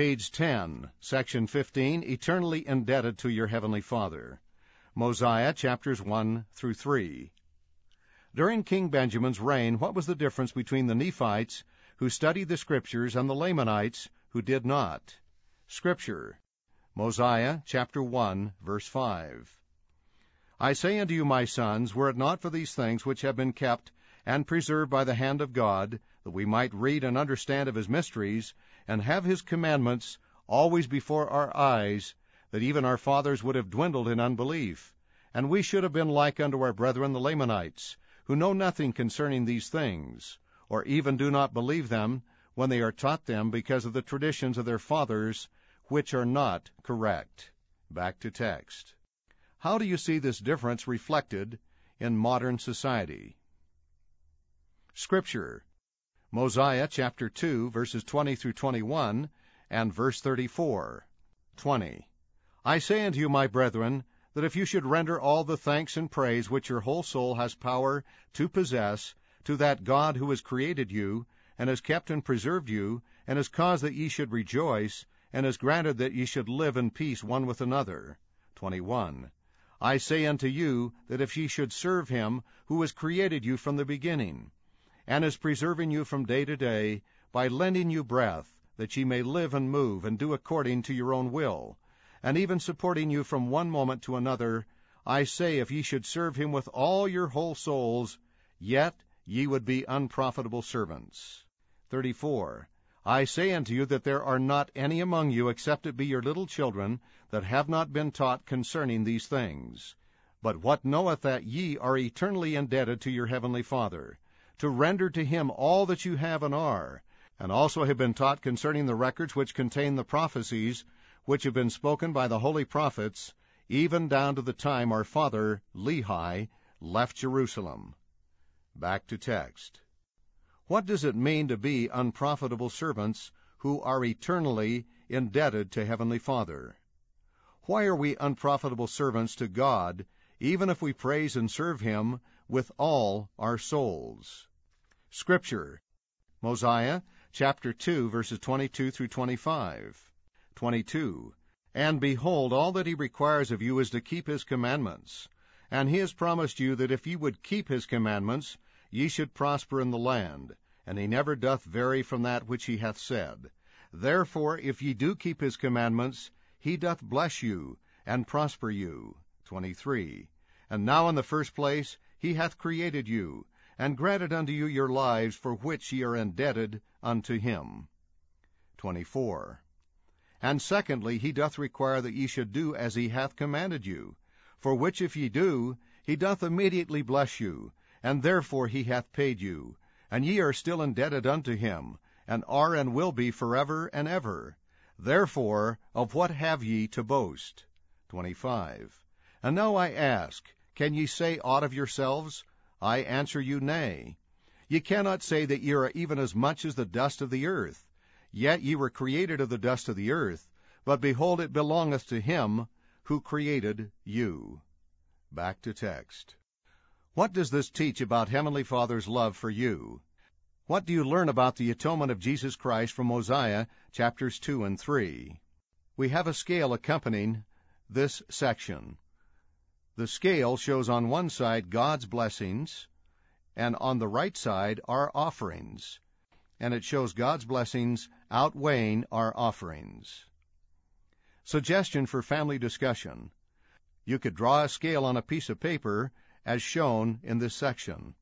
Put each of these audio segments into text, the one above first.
Page 10, Section 15, Eternally Indebted to Your Heavenly Father. Mosiah chapters 1 through 3. During King Benjamin's reign, what was the difference between the Nephites, who studied the Scriptures, and the Lamanites, who did not? Scripture. Mosiah chapter 1, verse 5. I say unto you, my sons, were it not for these things which have been kept and preserved by the hand of God, that we might read and understand of his mysteries, and have his commandments always before our eyes, that even our fathers would have dwindled in unbelief, and we should have been like unto our brethren the Lamanites, who know nothing concerning these things, or even do not believe them when they are taught them because of the traditions of their fathers, which are not correct. Back to text. How do you see this difference reflected in modern society? Scripture. Mosiah chapter 2 verses 20 through 21 and verse 34. 20. I say unto you, my brethren, that if you should render all the thanks and praise which your whole soul has power to possess to that God who has created you, and has kept and preserved you, and has caused that ye should rejoice, and has granted that ye should live in peace one with another. 21. I say unto you that if ye should serve him who has created you from the beginning, and is preserving you from day to day, by lending you breath, that ye may live and move, and do according to your own will, and even supporting you from one moment to another, I say, if ye should serve him with all your whole souls, yet ye would be unprofitable servants. 34. I say unto you that there are not any among you, except it be your little children, that have not been taught concerning these things. But what knoweth that ye are eternally indebted to your heavenly Father, to render to him all that you have and are, and also have been taught concerning the records which contain the prophecies which have been spoken by the holy prophets, even down to the time our father, Lehi, left Jerusalem. Back to text. What does it mean to be unprofitable servants who are eternally indebted to Heavenly Father? Why are we unprofitable servants to God, even if we praise and serve Him with all our souls? Scripture. Mosiah chapter 2 verses 22 through 25. 22. And behold, all that he requires of you is to keep his commandments. And he has promised you that if ye would keep his commandments, ye should prosper in the land. And he never doth vary from that which he hath said. Therefore, if ye do keep his commandments, he doth bless you, and prosper you. 23. And now in the first place, he hath created you, and granted unto you your lives, for which ye are indebted unto him. 24. And secondly, he doth require that ye should do as he hath commanded you. For which if ye do, he doth immediately bless you, and therefore he hath paid you. And ye are still indebted unto him, and are and will be forever and ever. Therefore, of what have ye to boast? 25. And now I ask, can ye say aught of yourselves? I answer you, nay. Ye cannot say that ye are even as much as the dust of the earth. Yet ye were created of the dust of the earth, but behold, it belongeth to him who created you. Back to text. What does this teach about Heavenly Father's love for you? What do you learn about the atonement of Jesus Christ from Mosiah chapters 2 and 3? We have a scale accompanying this section. The scale shows on one side God's blessings, and on the right side our offerings and it shows God's blessings outweighing our offerings. Suggestion for family discussion. You could draw a scale on a piece of paper as shown in this section.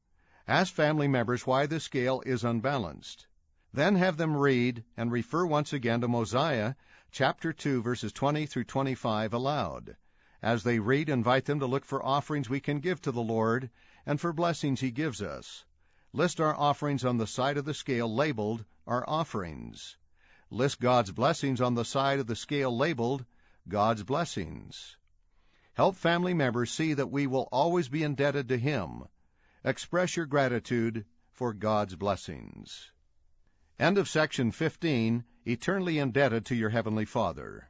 Ask family members why the scale is unbalanced. Then have them read and refer once again to Mosiah chapter 2 verses 20 through 25 aloud. As they read, invite them to look for offerings we can give to the Lord and for blessings He gives us. List our offerings on the side of the scale labeled Our Offerings. List God's blessings on the side of the scale labeled God's Blessings. Help family members see that we will always be indebted to Him. Express your gratitude for God's blessings. End of section 15, Eternally Indebted to Your Heavenly Father.